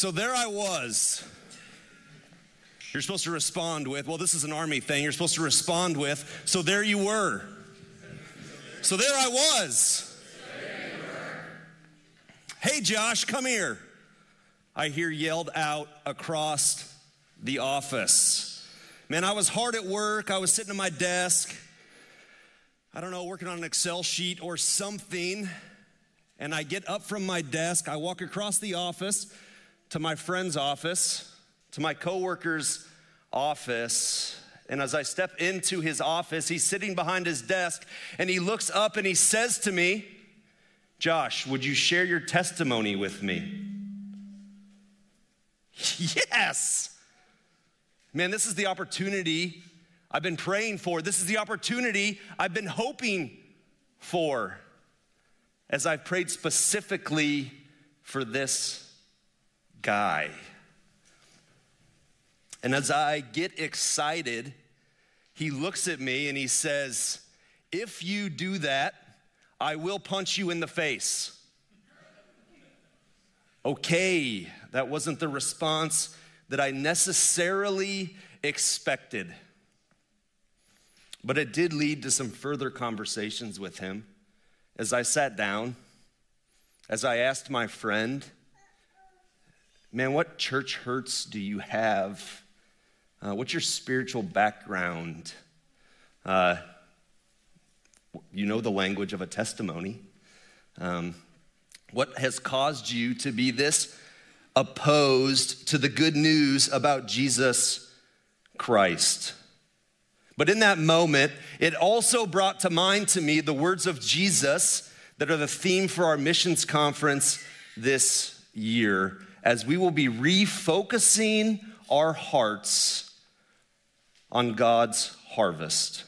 So there I was. You're supposed to respond with, well, this is an army thing. You're supposed to respond with, so there you were. So there I was. Hey, Josh, come here. I hear yelled out across the office. Man, I was hard at work. I was sitting at my desk. I don't know, working on an Excel sheet or something. And I get up from my desk. I walk across the office to my friend's office, to my coworker's office. And as I step into his office, he's sitting behind his desk and he looks up and he says to me, Josh, would you share your testimony with me? yes. Man, this is the opportunity I've been praying for. This is the opportunity I've been hoping for as I've prayed specifically for this guy. And as I get excited, he looks at me and he says, If you do that, I will punch you in the face. Okay, that wasn't the response that I necessarily expected. But it did lead to some further conversations with him as I sat down, as I asked my friend, Man, what church hurts do you have? Uh, what's your spiritual background? Uh, you know the language of a testimony. Um, what has caused you to be this opposed to the good news about Jesus Christ? But in that moment, it also brought to mind to me the words of Jesus that are the theme for our missions conference this year, as we will be refocusing our hearts on God's harvest.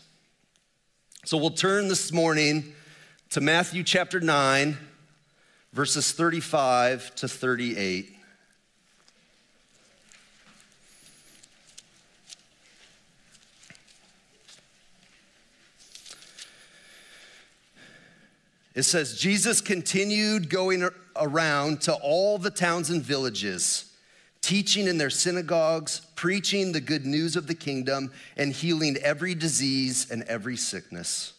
So we'll turn this morning to Matthew chapter 9, verses 35 to 38. It says, Jesus continued going around to all the towns and villages, teaching in their synagogues, preaching the good news of the kingdom, and healing every disease and every sickness.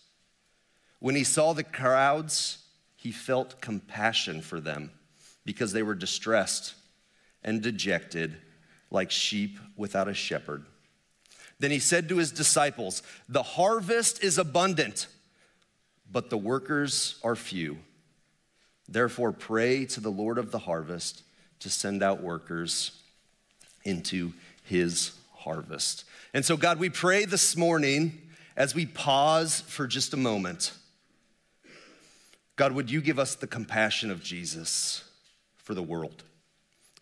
When he saw the crowds, he felt compassion for them because they were distressed and dejected like sheep without a shepherd. Then he said to his disciples, The harvest is abundant but the workers are few. Therefore, pray to the Lord of the harvest to send out workers into his harvest. And so, God, we pray this morning as we pause for just a moment. God, would you give us the compassion of Jesus for the world?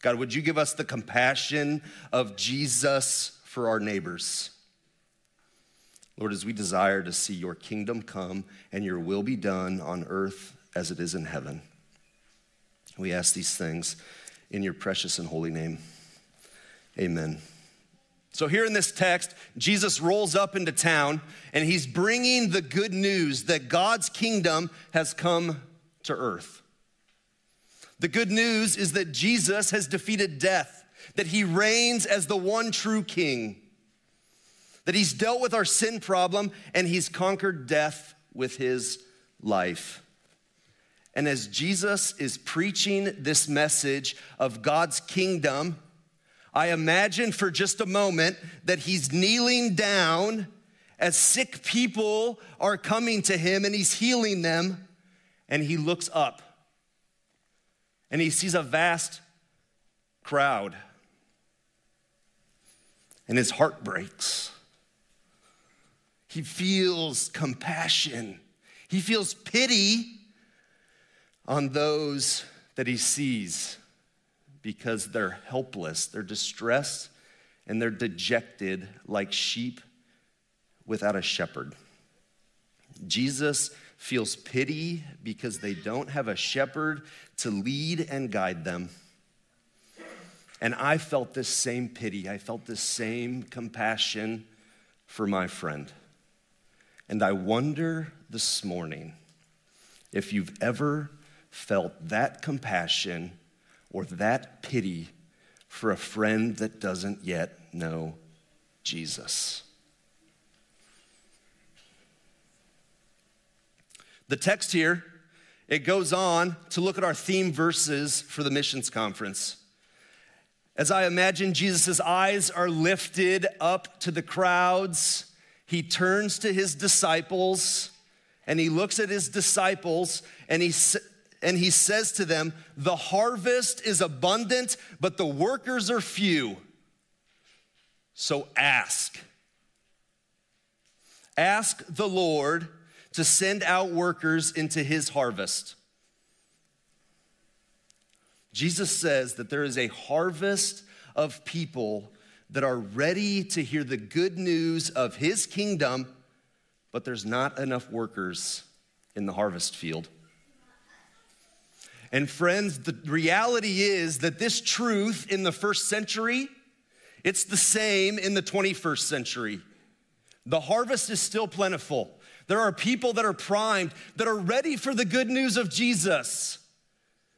God, would you give us the compassion of Jesus for our neighbors? Lord, as we desire to see your kingdom come and your will be done on earth as it is in heaven, we ask these things in your precious and holy name. Amen. So, here in this text, Jesus rolls up into town and he's bringing the good news that God's kingdom has come to earth. The good news is that Jesus has defeated death, that he reigns as the one true king that he's dealt with our sin problem and he's conquered death with his life. And as Jesus is preaching this message of God's kingdom, I imagine for just a moment that he's kneeling down as sick people are coming to him and he's healing them, and he looks up and he sees a vast crowd, and his heart breaks. He feels compassion. He feels pity on those that he sees because they're helpless, they're distressed, and they're dejected like sheep without a shepherd. Jesus feels pity because they don't have a shepherd to lead and guide them. And I felt this same pity, I felt this same compassion for my friend. And I wonder this morning if you've ever felt that compassion or that pity for a friend that doesn't yet know Jesus. The text here, it goes on to look at our theme verses for the missions conference. As I imagine Jesus' eyes are lifted up to the crowds, he turns to his disciples and he looks at his disciples and he, and he says to them, The harvest is abundant, but the workers are few. So ask. Ask the Lord to send out workers into his harvest. Jesus says that there is a harvest of people that are ready to hear the good news of his kingdom, but there's not enough workers in the harvest field. And friends, the reality is that this truth in the first century, it's the same in the 21st century. The harvest is still plentiful. There are people that are primed, that are ready for the good news of Jesus.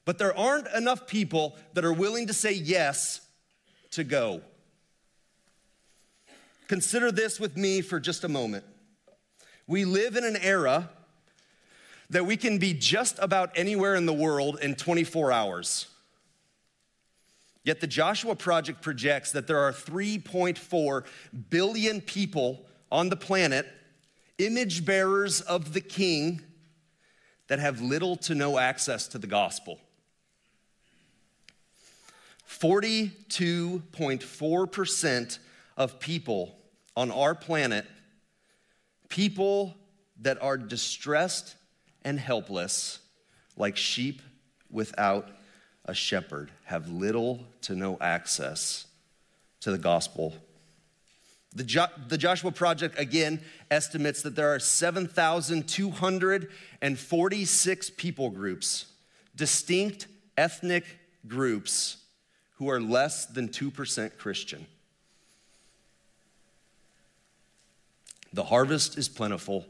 But there aren't enough people that are willing to say yes to go. Consider this with me for just a moment. We live in an era that we can be just about anywhere in the world in 24 hours. Yet the Joshua Project projects that there are 3.4 billion people on the planet, image bearers of the King, that have little to no access to the gospel. 42.4% of people on our planet, people that are distressed and helpless, like sheep without a shepherd, have little to no access to the gospel. The, jo- the Joshua Project again estimates that there are 7,246 people groups, distinct ethnic groups who are less than 2% Christian. The harvest is plentiful,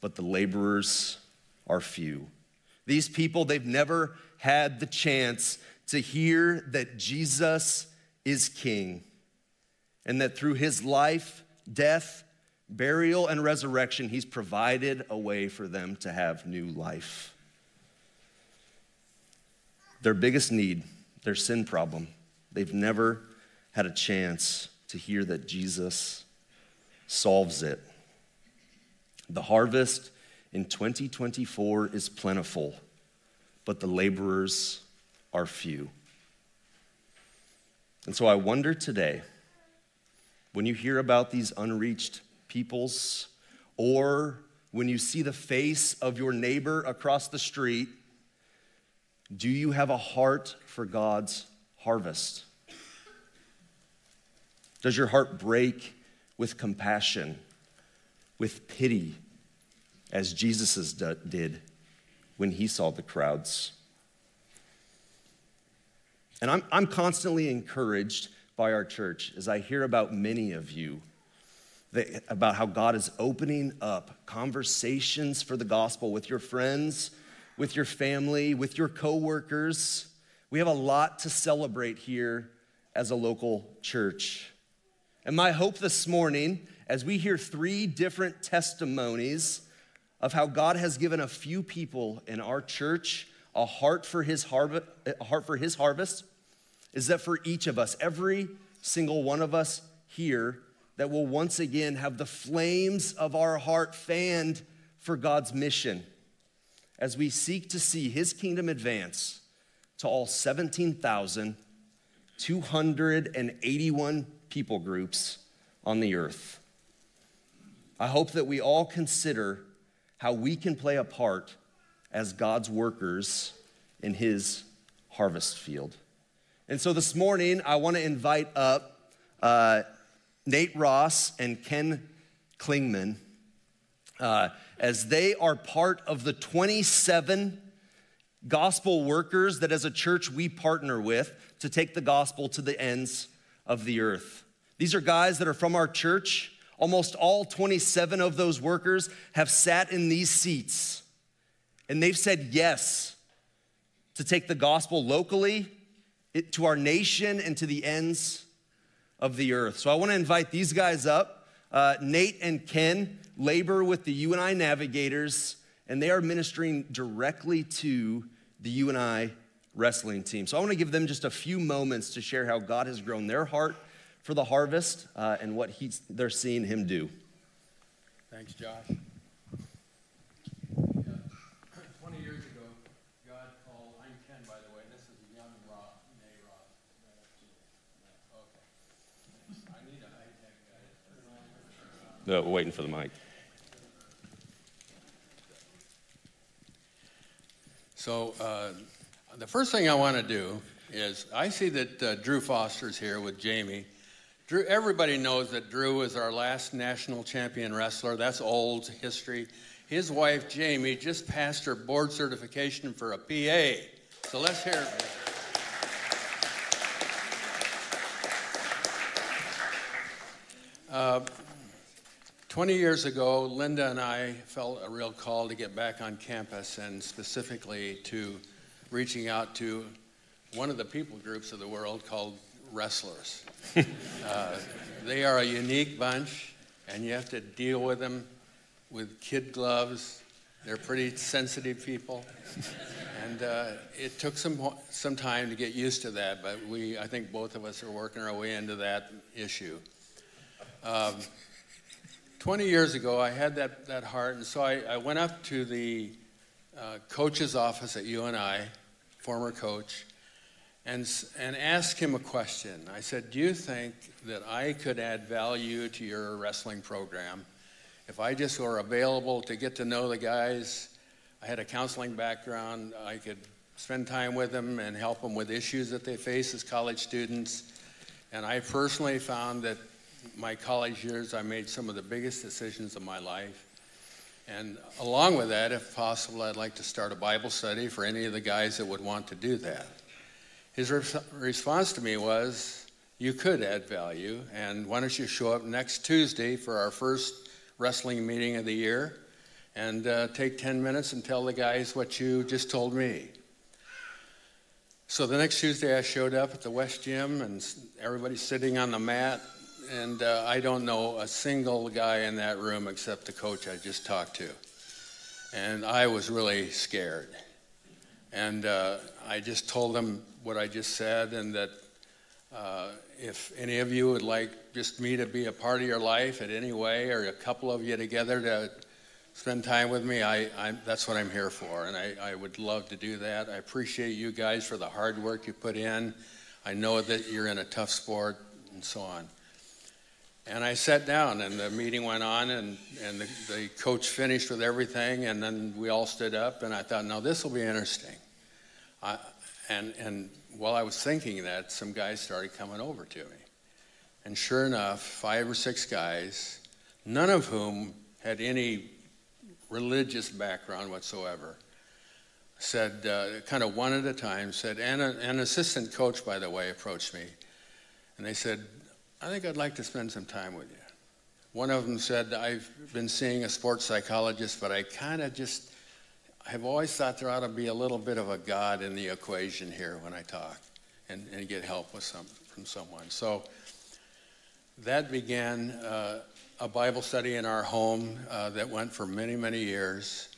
but the laborers are few. These people, they've never had the chance to hear that Jesus is king and that through his life, death, burial, and resurrection, he's provided a way for them to have new life. Their biggest need their sin problem. They've never had a chance to hear that Jesus solves it. The harvest in 2024 is plentiful, but the laborers are few. And so I wonder today, when you hear about these unreached peoples, or when you see the face of your neighbor across the street, do you have a heart for God's harvest? Does your heart break with compassion, with pity, as Jesus' did when he saw the crowds? And I'm, I'm constantly encouraged by our church as I hear about many of you that, about how God is opening up conversations for the gospel with your friends with your family, with your coworkers. We have a lot to celebrate here as a local church. And my hope this morning, as we hear three different testimonies of how God has given a few people in our church a heart for his harvest, a heart for his harvest, is that for each of us, every single one of us here, that will once again have the flames of our heart fanned for God's mission as we seek to see his kingdom advance to all 17,281 people groups on the earth. I hope that we all consider how we can play a part as God's workers in his harvest field. And so this morning, I want to invite up uh, Nate Ross and Ken Klingman. Uh, as they are part of the 27 gospel workers that as a church we partner with to take the gospel to the ends of the earth. These are guys that are from our church. Almost all 27 of those workers have sat in these seats and they've said yes to take the gospel locally to our nation and to the ends of the earth. So I want to invite these guys up. Uh, Nate and Ken labor with the UNI Navigators, and they are ministering directly to the UNI wrestling team. So I want to give them just a few moments to share how God has grown their heart for the harvest uh, and what he's, they're seeing him do. Thanks, Josh. 20 years ago, God called, I'm Ken, by the way, this is young Rob, Nay Rob. Okay. I need a high-tech. Uh, waiting for the mic. So uh, the first thing I want to do is I see that uh, Drew Foster's here with Jamie. Drew, everybody knows that Drew is our last national champion wrestler. That's old history. His wife Jamie just passed her board certification for a PA. So let's hear it. Uh, 20 years ago, Linda and I felt a real call to get back on campus and specifically to reaching out to one of the people groups of the world called wrestlers. uh, they are a unique bunch, and you have to deal with them with kid gloves. They're pretty sensitive people. and uh, it took some, some time to get used to that, but we, I think both of us are working our way into that issue. Um, 20 years ago, I had that, that heart, and so I, I went up to the uh, coach's office at UNI, former coach, and, and asked him a question. I said, Do you think that I could add value to your wrestling program if I just were available to get to know the guys? I had a counseling background, I could spend time with them and help them with issues that they face as college students. And I personally found that my college years, I made some of the biggest decisions of my life. And along with that, if possible, I'd like to start a Bible study for any of the guys that would want to do that. His re- response to me was, You could add value, and why don't you show up next Tuesday for our first wrestling meeting of the year and uh, take 10 minutes and tell the guys what you just told me. So the next Tuesday, I showed up at the West Gym, and everybody's sitting on the mat, and uh, I don't know a single guy in that room except the coach I just talked to. And I was really scared. And uh, I just told them what I just said, and that uh, if any of you would like just me to be a part of your life in any way, or a couple of you together to spend time with me, I, I, that's what I'm here for. And I, I would love to do that. I appreciate you guys for the hard work you put in. I know that you're in a tough sport and so on. And I sat down, and the meeting went on, and, and the, the coach finished with everything, and then we all stood up, and I thought, now this will be interesting. I, and, and while I was thinking that, some guys started coming over to me. And sure enough, five or six guys, none of whom had any religious background whatsoever, said, uh, kind of one at a time, said, and a, an assistant coach, by the way, approached me. And they said, I think I'd like to spend some time with you. One of them said, I've been seeing a sports psychologist, but I kind of just, I've always thought there ought to be a little bit of a God in the equation here when I talk and, and get help with some, from someone. So that began uh, a Bible study in our home uh, that went for many, many years.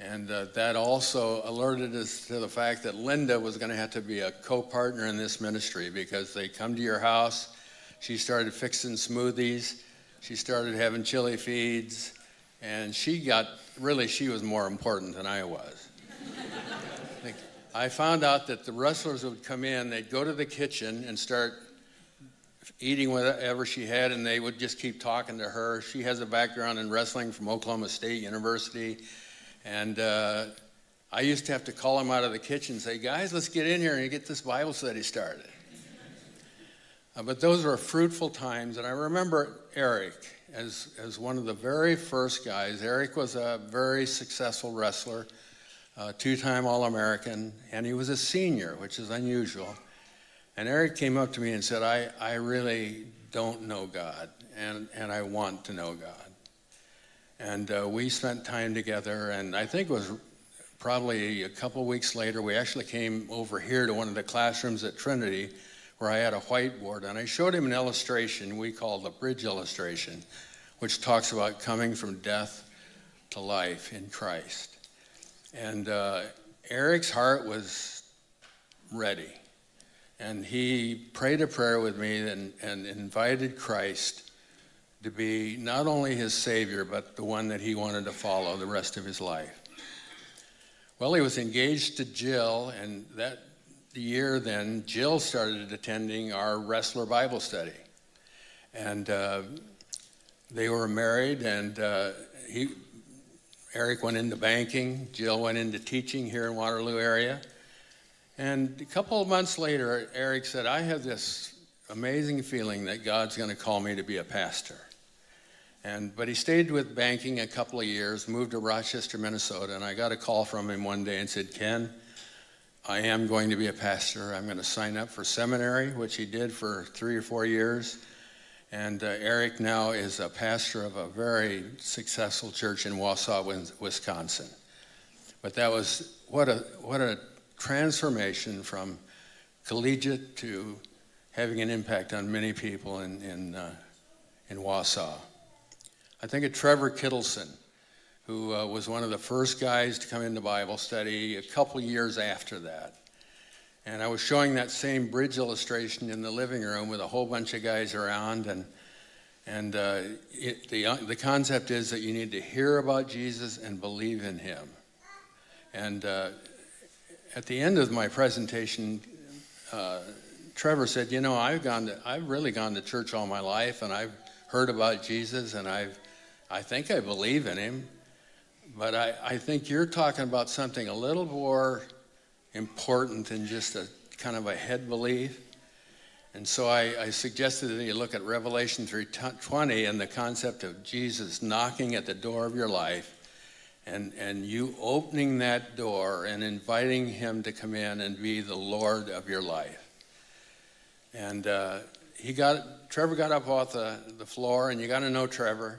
And uh, that also alerted us to the fact that Linda was going to have to be a co partner in this ministry because they come to your house she started fixing smoothies. She started having chili feeds. And she got, really, she was more important than I was. I found out that the wrestlers would come in, they'd go to the kitchen and start eating whatever she had, and they would just keep talking to her. She has a background in wrestling from Oklahoma State University. And uh, I used to have to call them out of the kitchen and say, guys, let's get in here and get this Bible study started. Uh, but those were fruitful times, and I remember Eric as, as one of the very first guys. Eric was a very successful wrestler, uh, two time All American, and he was a senior, which is unusual. And Eric came up to me and said, I, I really don't know God, and, and I want to know God. And uh, we spent time together, and I think it was probably a couple weeks later, we actually came over here to one of the classrooms at Trinity where I had a whiteboard and I showed him an illustration we call the bridge illustration, which talks about coming from death to life in Christ. And uh, Eric's heart was ready. And he prayed a prayer with me and, and invited Christ to be not only his Savior, but the one that he wanted to follow the rest of his life. Well, he was engaged to Jill, and that year then, Jill started attending our wrestler Bible study. And uh, they were married, and uh, he, Eric went into banking, Jill went into teaching here in Waterloo area. And a couple of months later, Eric said, I have this amazing feeling that God's going to call me to be a pastor. And, but he stayed with banking a couple of years, moved to Rochester, Minnesota, and I got a call from him one day and said, Ken, I am going to be a pastor. I'm going to sign up for seminary, which he did for three or four years. And uh, Eric now is a pastor of a very successful church in Wausau, Wisconsin. But that was what a, what a transformation from collegiate to having an impact on many people in, in, uh, in Wausau. I think of Trevor Kittleson, who uh, was one of the first guys to come into Bible study a couple years after that. And I was showing that same bridge illustration in the living room with a whole bunch of guys around. And, and uh, it, the, uh, the concept is that you need to hear about Jesus and believe in him. And uh, at the end of my presentation, uh, Trevor said, You know, I've, gone to, I've really gone to church all my life and I've heard about Jesus and I've I think I believe in him, but I, I think you're talking about something a little more important than just a kind of a head belief. And so I, I suggested that you look at Revelation 3:20 and the concept of Jesus knocking at the door of your life and, and you opening that door and inviting him to come in and be the Lord of your life. And uh, he got, Trevor got up off the, the floor, and you got to know Trevor.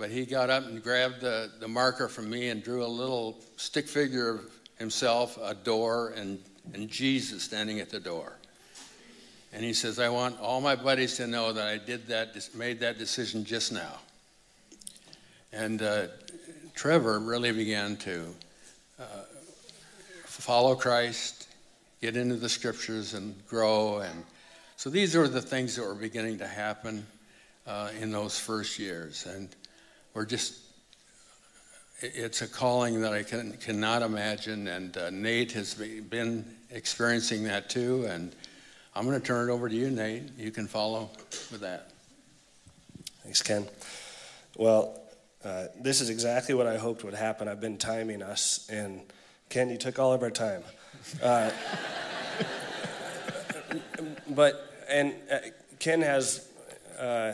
But he got up and grabbed the, the marker from me and drew a little stick figure of himself, a door, and, and Jesus standing at the door. And he says, I want all my buddies to know that I did that, made that decision just now. And uh, Trevor really began to uh, follow Christ, get into the scriptures, and grow. And so these are the things that were beginning to happen uh, in those first years. And we're just it's a calling that I can, cannot imagine, and uh, Nate has been experiencing that too. And I'm going to turn it over to you, Nate. You can follow with that. Thanks, Ken. Well, uh, this is exactly what I hoped would happen. I've been timing us, and Ken, you took all of our time. Uh, but and uh, Ken has uh,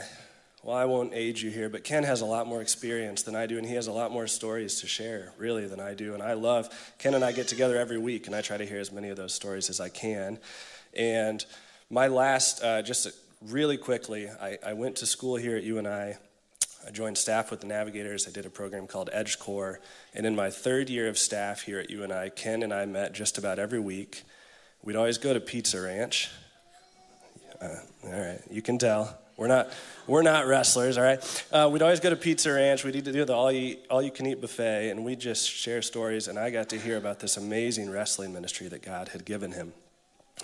well, I won't age you here, but Ken has a lot more experience than I do, and he has a lot more stories to share, really, than I do. And I love, Ken and I get together every week, and I try to hear as many of those stories as I can. And my last, uh, just really quickly, I, I went to school here at UNI. I joined staff with the Navigators. I did a program called Edge Corps. And in my third year of staff here at UNI, Ken and I met just about every week. We'd always go to Pizza Ranch. Uh, all right, you can tell. We're not, we're not wrestlers, all right? Uh, we'd always go to Pizza Ranch. We'd do the all you, all you can eat buffet, and we'd just share stories. And I got to hear about this amazing wrestling ministry that God had given him.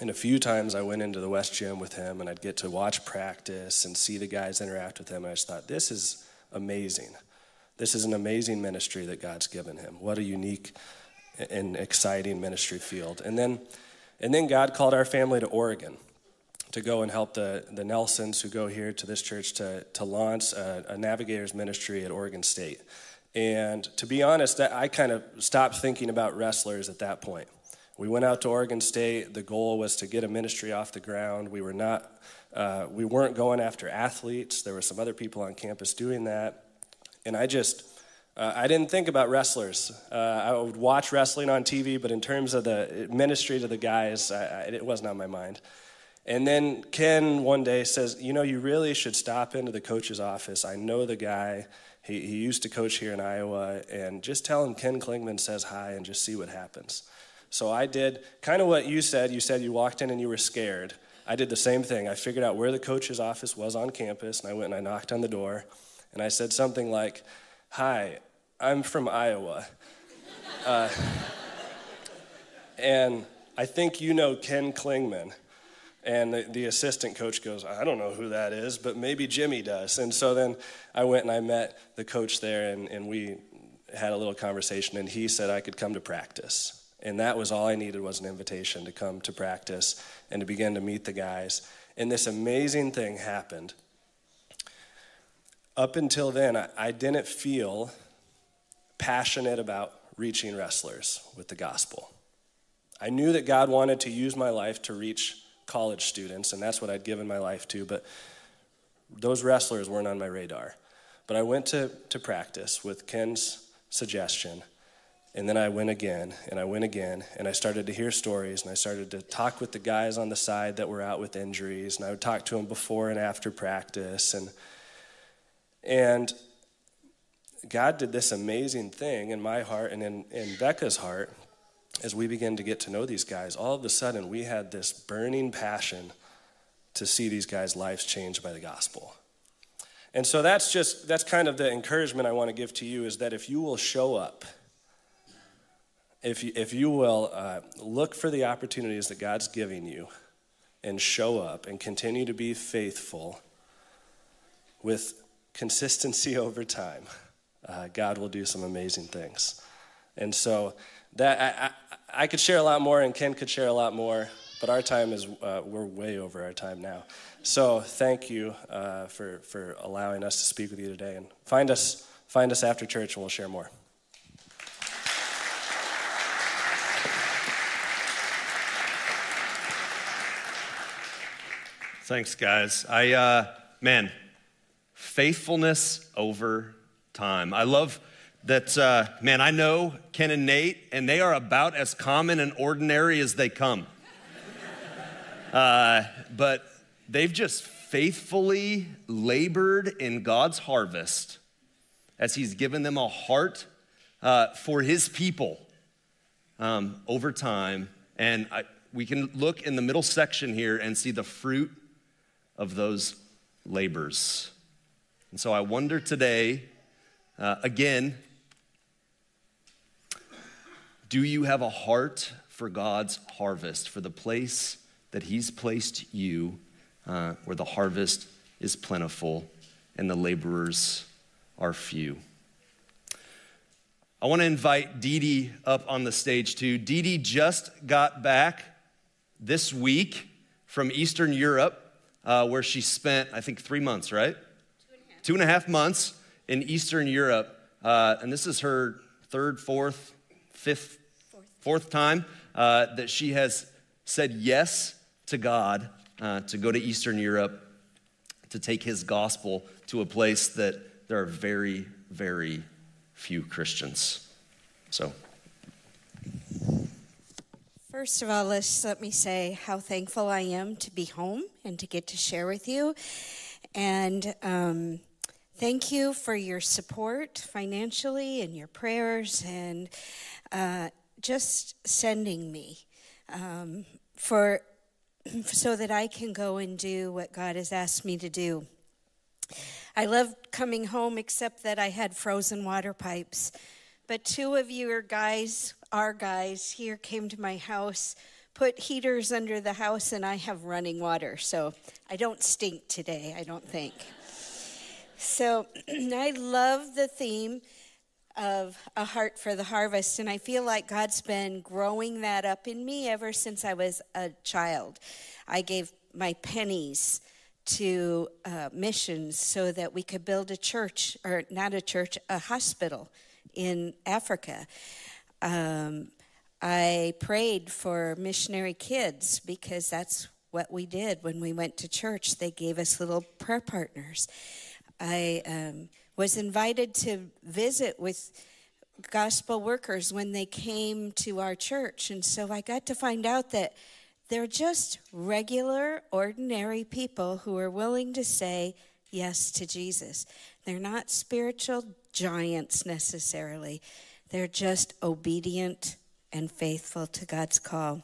And a few times I went into the West Gym with him, and I'd get to watch practice and see the guys interact with him. And I just thought, this is amazing. This is an amazing ministry that God's given him. What a unique and exciting ministry field. And then, and then God called our family to Oregon to go and help the, the Nelsons who go here to this church to, to launch a, a navigator's ministry at Oregon State. And to be honest, I kind of stopped thinking about wrestlers at that point. We went out to Oregon State. The goal was to get a ministry off the ground. We were not, uh, we weren't going after athletes. There were some other people on campus doing that, and I just, uh, I didn't think about wrestlers. Uh, I would watch wrestling on TV, but in terms of the ministry to the guys, I, I, it wasn't on my mind. And then Ken one day says, You know, you really should stop into the coach's office. I know the guy, He, he used to coach here in Iowa, and just tell him Ken Klingman says hi and just see what happens. So I did kind of what you said. You said you walked in and you were scared. I did the same thing. I figured out where the coach's office was on campus, and I went and I knocked on the door, and I said something like, Hi, I'm from Iowa. Uh, and I think you know Ken Klingman. And the, the, assistant coach goes, I don't know who that is, but maybe Jimmy does. And so then I went and I met the coach there, and, and we had a little conversation, and he said I could come to practice. And that was all I needed was an invitation to come to practice and to begin to meet the guys. And this amazing thing happened. Up until then, I, I didn't feel passionate about reaching wrestlers with the gospel. I knew that God wanted to use my life to reach college students, and that's what I'd given my life to, but those wrestlers weren't on my radar. But I went to, to practice with Ken's suggestion, and then I went again, and I went again, and I started to hear stories, and I started to talk with the guys on the side that were out with injuries, and I would talk to them before and after practice, and and God did this amazing thing in my heart and in, in Becca's heart as we began to get to know these guys. All of a sudden, we had this burning passion to see these guys' lives changed by the gospel. And so that's just, that's kind of the encouragement I want to give to you is that if you will show up, if you, if you will uh, look for the opportunities that God's giving you and show up and continue to be faithful with consistency over time, uh, God will do some amazing things. And so that I, could share a lot more, and Ken could share a lot more, but our time is uh, we're way over our time now. So thank you uh, for for allowing us to speak with you today, and find us find us after church, and we'll share more. Thanks, guys. I, uh, man, faithfulness over time. I love that, uh, man, I know Ken and Nate, and they are about as common and ordinary as they come. Uh, but they've just faithfully labored in God's harvest as He's given them a heart uh, for His people um, over time. And I, we can look in the middle section here and see the fruit of those labors. And so I wonder today, uh, again, do you have a heart for God's harvest, for the place that He's placed you, uh, where the harvest is plentiful and the laborers are few? I want to invite Dee Dee up on the stage too. Dee Dee just got back this week from Eastern Europe, uh, where she spent, I think, three months, right? two and a half months in Eastern Europe. Uh, and this is her third, fourth, fifth, fourth, time uh, that she has said yes to God uh, to go to Eastern Europe to take his gospel to a place that there are very, very few Christians. So. First of all, let's let me say how thankful I am to be home and to get to share with you. And um, Thank you for your support financially and your prayers and uh, just sending me um, for so that I can go and do what God has asked me to do. I loved coming home, except that I had frozen water pipes. But two of your guys, our guys here, came to my house, put heaters under the house, and I have running water. So I don't stink today, I don't think. So I love the theme of a heart for the harvest, and I feel like God's been growing that up in me ever since I was a child. I gave my pennies to uh, missions so that we could build a church, or not a church, a hospital in Africa. Um, I prayed for missionary kids because that's what we did when we went to church. They gave us little prayer partners. I um, was invited to visit with gospel workers when they came to our church. And so I got to find out that they're just regular, ordinary people who are willing to say yes to Jesus. They're not spiritual giants necessarily, they're just obedient and faithful to God's call.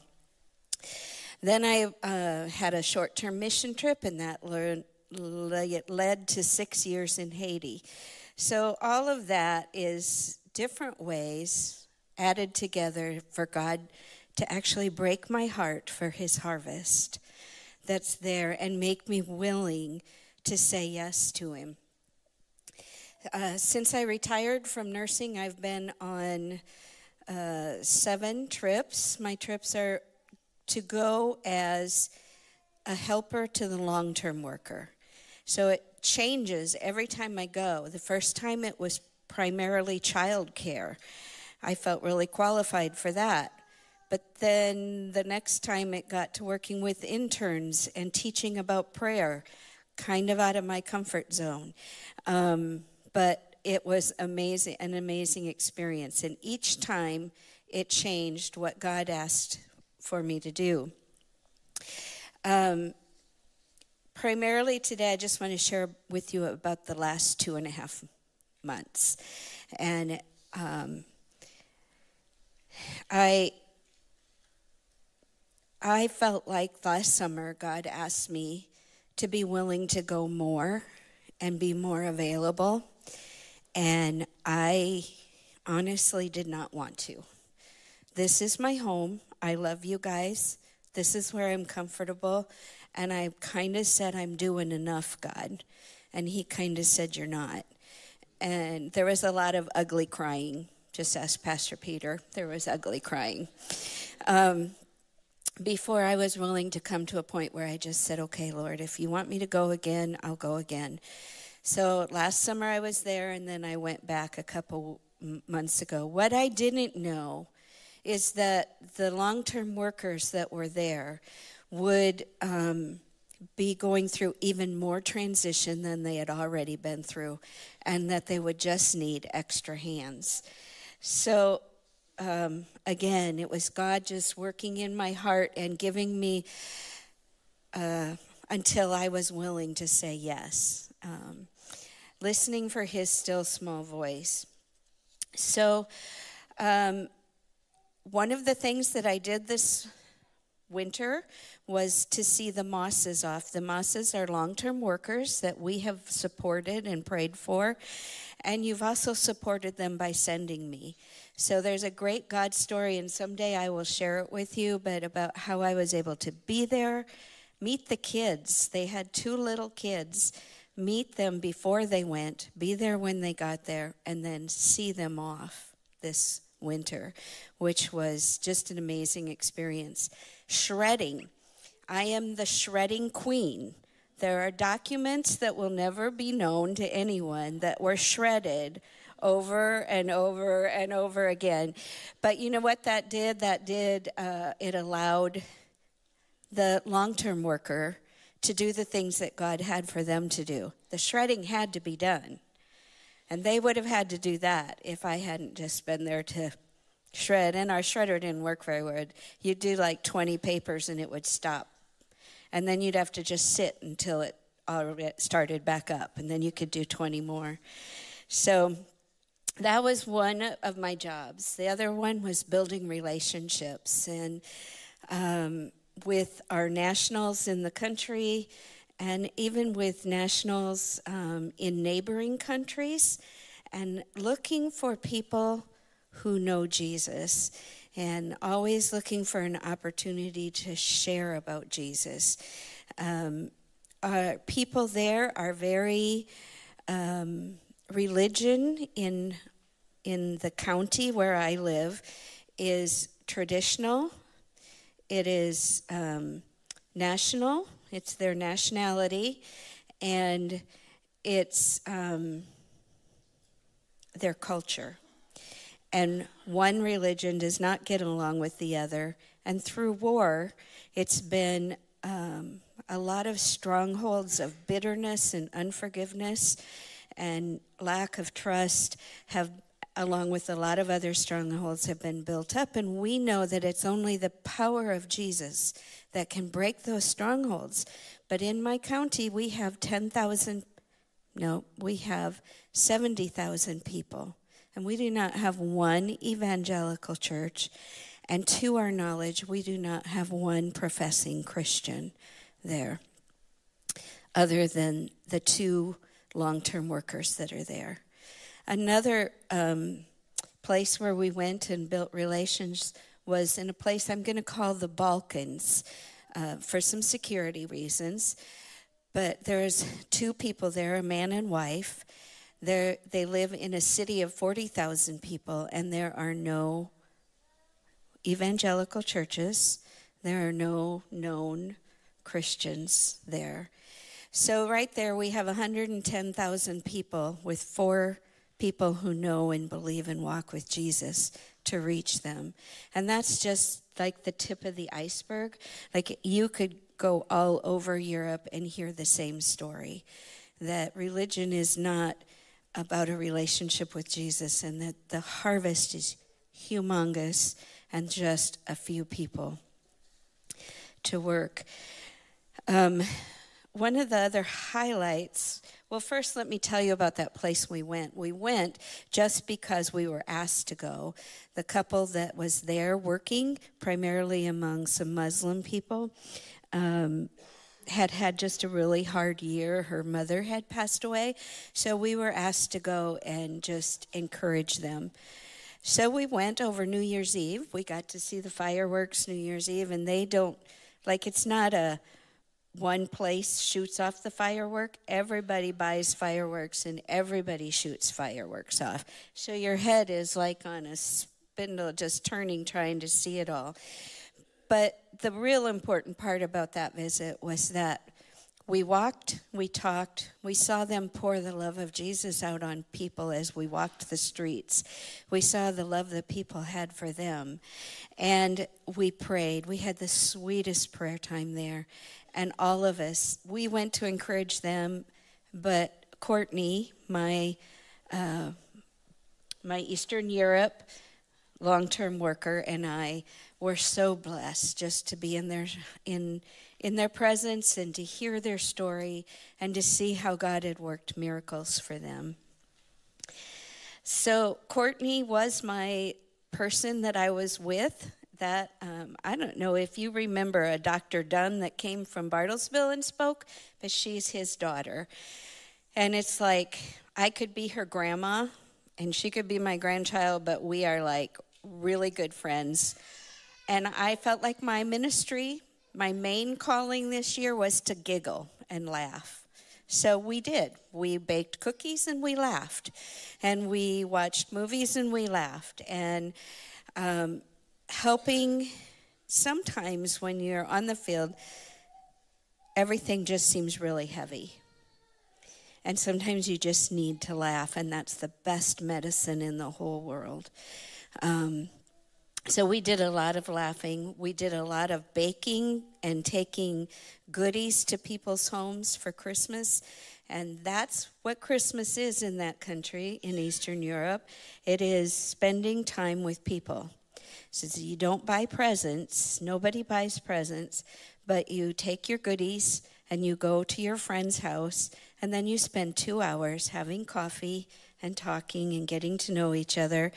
Then I uh, had a short term mission trip, and that learned, led to six years in Haiti. So, all of that is different ways added together for God to actually break my heart for His harvest that's there and make me willing to say yes to Him. Uh, since I retired from nursing, I've been on uh, seven trips. My trips are to go as a helper to the long term worker. So it changes every time I go. The first time it was primarily child care. I felt really qualified for that. But then the next time it got to working with interns and teaching about prayer, kind of out of my comfort zone. Um, but it was amazing, an amazing experience. And each time it changed what God asked for me to do. Um, primarily today, I just want to share with you about the last two and a half months. And um, I I felt like last summer God asked me to be willing to go more and be more available. And I honestly did not want to. This is my home. I love you guys. This is where I'm comfortable. And I kind of said, I'm doing enough, God. And he kind of said, You're not. And there was a lot of ugly crying. Just ask Pastor Peter. There was ugly crying. Um, before I was willing to come to a point where I just said, Okay, Lord, if you want me to go again, I'll go again. So last summer I was there, and then I went back a couple months ago. What I didn't know is that the long term workers that were there would um, be going through even more transition than they had already been through, and that they would just need extra hands. So, um, again, it was God just working in my heart and giving me uh, until I was willing to say yes. Um, listening for His still small voice. So, um, one of the things that I did this winter was to see the mosses off. The mosses are long term workers that we have supported and prayed for, and you've also supported them by sending me. So there's a great God story, and someday I will share it with you, but about how I was able to be there, meet the kids. They had two little kids. Meet them before they went, be there when they got there, and then see them off this winter, which was just an amazing experience. Shredding. I am the shredding queen. There are documents that will never be known to anyone that were shredded over and over and over again. But you know what that did? That did, uh, it allowed the long term worker to do the things that God had for them to do. The shredding had to be done. And they would have had to do that if I hadn't just been there to shred. And our shredder didn't work very well. You'd do like 20 papers and it would stop. And then you'd have to just sit until it all started back up. And then you could do 20 more. So that was one of my jobs. The other one was building relationships. And um, with our nationals in the country and even with nationals um, in neighboring countries and looking for people who know Jesus and always looking for an opportunity to share about Jesus. Um, our people there are very um, religion in in the county where I live is traditional. It is um, national it's their nationality, and it's um, their culture. And one religion does not get along with the other. And through war, it's been um, a lot of strongholds of bitterness and unforgiveness and lack of trust have along with a lot of other strongholds have been built up and we know that it's only the power of Jesus that can break those strongholds. But in my county, we have 10,000 No, we have 70,000 people. And we do not have one evangelical church. And to our knowledge, we do not have one professing Christian there, other than the two long term workers that are there. Another um, place where we went and built relations was in a place I'm going to call the Balkans uh, for some security reasons. But there's two people there, a man and wife. They're, they live in a city of 40,000 people, and there are no evangelical churches. There are no known Christians there. So, right there, we have 110,000 people with four people who know and believe and walk with Jesus to reach them. And that's just like the tip of the iceberg. Like you could go all over Europe and hear the same story that religion is not about a relationship with Jesus and that the harvest is humongous and just a few people to work. Um, one of the other highlights well, first, let me tell you about that place we went. We went just because we were asked to go. The couple that was there working, primarily among some Muslim people, um, had had just a really hard year. Her mother had passed away. So we were asked to go and just encourage them. So we went over New Year's Eve. We got to see the fireworks New Year's Eve, and they don't, like, it's not a, one place shoots off the firework, everybody buys fireworks and everybody shoots fireworks off. So your head is like on a spindle, just turning, trying to see it all. But the real important part about that visit was that we walked, we talked, we saw them pour the love of Jesus out on people as we walked the streets. We saw the love that people had for them. And we prayed. We had the sweetest prayer time there and all of us. We went to encourage them, but Courtney, my uh, my Eastern Europe long-term worker, and I were so blessed just to be in their in in their presence and to hear their story and to see how God had worked miracles for them. So Courtney was my person that I was with that um, I don't know if you remember a Dr. Dunn that came from Bartlesville and spoke, but she's his daughter. And it's like I could be her grandma and she could be my grandchild, but we are like really good friends. And I felt like my ministry, my main calling this year was to giggle and laugh. So we did. We baked cookies and we laughed. And we watched movies and we laughed. And um, helping sometimes when you're on the field, everything just seems really heavy. And sometimes you just need to laugh, and that's the best medicine in the whole world. Um, so we did a lot of laughing. We did a lot of baking and taking goodies to people's homes for Christmas. And that's what Christmas is in that country, in Eastern Europe. It is spending time with people. So you don't buy presents, nobody buys presents, but you take your goodies and you go to your friend's house and then you spend two hours having coffee and talking and getting to know each other.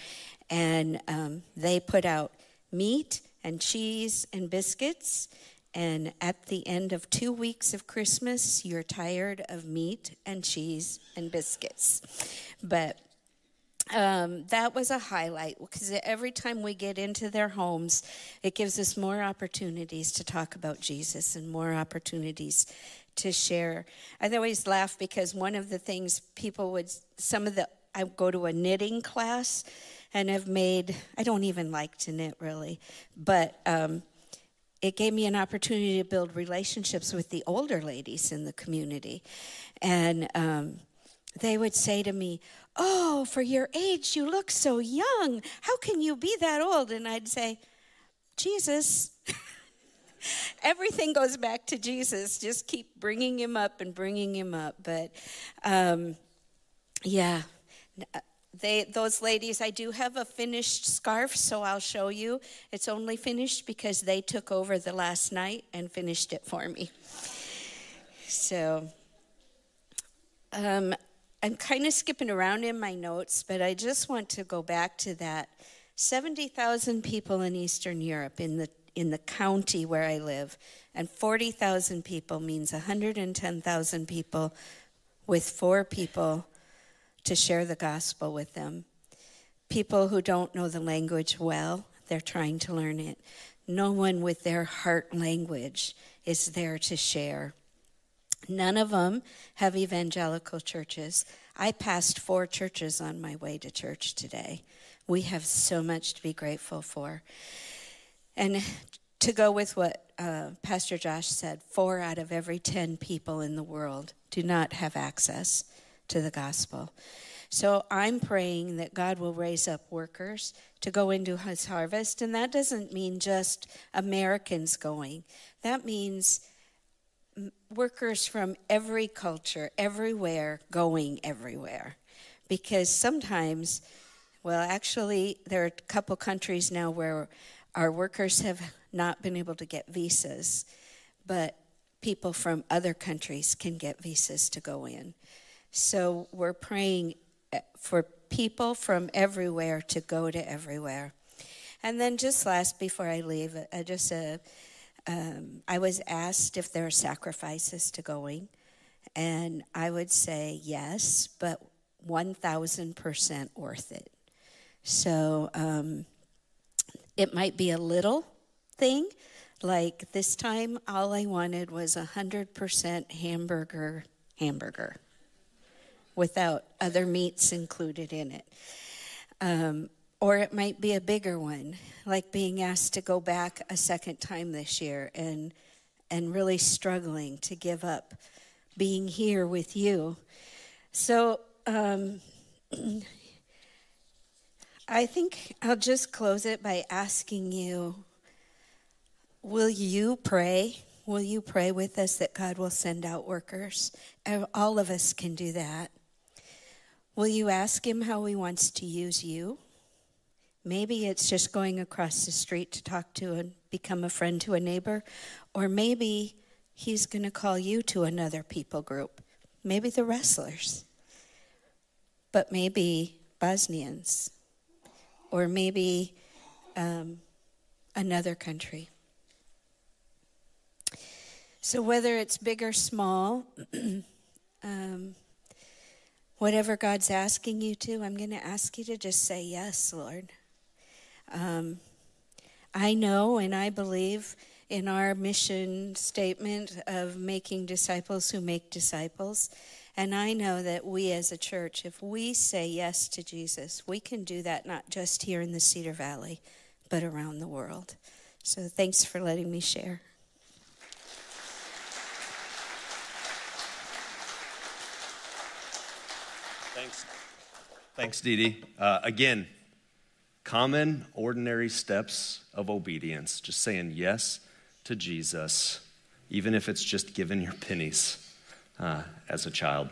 And um, they put out meat and cheese and biscuits. And at the end of two weeks of Christmas, you're tired of meat and cheese and biscuits. But um, that was a highlight because every time we get into their homes, it gives us more opportunities to talk about Jesus and more opportunities to share. I always laugh because one of the things people would, some of the, I go to a knitting class and have made, I don't even like to knit really, but um, it gave me an opportunity to build relationships with the older ladies in the community. And um, they would say to me, Oh, for your age, you look so young. How can you be that old? And I'd say, Jesus. Everything goes back to Jesus. Just keep bringing him up and bringing him up. But um, yeah, they those ladies. I do have a finished scarf, so I'll show you. It's only finished because they took over the last night and finished it for me. So, um, I'm kind of skipping around in my notes, but I just want to go back to that 70,000 people in Eastern Europe in the in the county where I live, and 40,000 people means 110,000 people with four people to share the gospel with them. People who don't know the language well, they're trying to learn it. No one with their heart language is there to share. None of them have evangelical churches. I passed four churches on my way to church today. We have so much to be grateful for. And to go with what uh, Pastor Josh said, four out of every 10 people in the world do not have access to the gospel. So I'm praying that God will raise up workers to go into his harvest. And that doesn't mean just Americans going, that means workers from every culture, everywhere, going everywhere. Because sometimes, well, actually, there are a couple countries now where our workers have not been able to get visas, but people from other countries can get visas to go in. So we're praying eh, for people from everywhere to go to everywhere. And then just last, before I leave, I just uh, um, I was asked if there are sacrifices to going, and I would say yes, but 1,000% worth it. So um, it might be a little thing, like this time, all I wanted was a 100% hamburger hamburger without other meats included in it. Um, or it might be a bigger one, like being asked to go back a second time this year and and really struggling to give up being here with you. So um, I think I'll just close it by asking you Will you pray? Will you pray with us that God will send out workers? All of us can do that. Will you ask Him how He wants to use you? Maybe it's just going across the street to talk to and become a friend to a neighbor, or maybe He's going to call you to another people group. Maybe the wrestlers, but maybe Bosnians, or maybe um, another country. So, whether it's big or small, um, whatever God's asking you to, I'm going to ask you to just say yes, Lord. Um, I know and I believe in our mission statement of making disciples who make disciples. And I know that we as a church, if we say yes to Jesus, we can do that not just here in the Cedar Valley, but around the world. So thanks for letting me share. Thanks. Thanks, Dee Dee. Uh, again, common, ordinary steps of obedience, just saying yes to Jesus, even if it's just giving your pennies uh, as a child.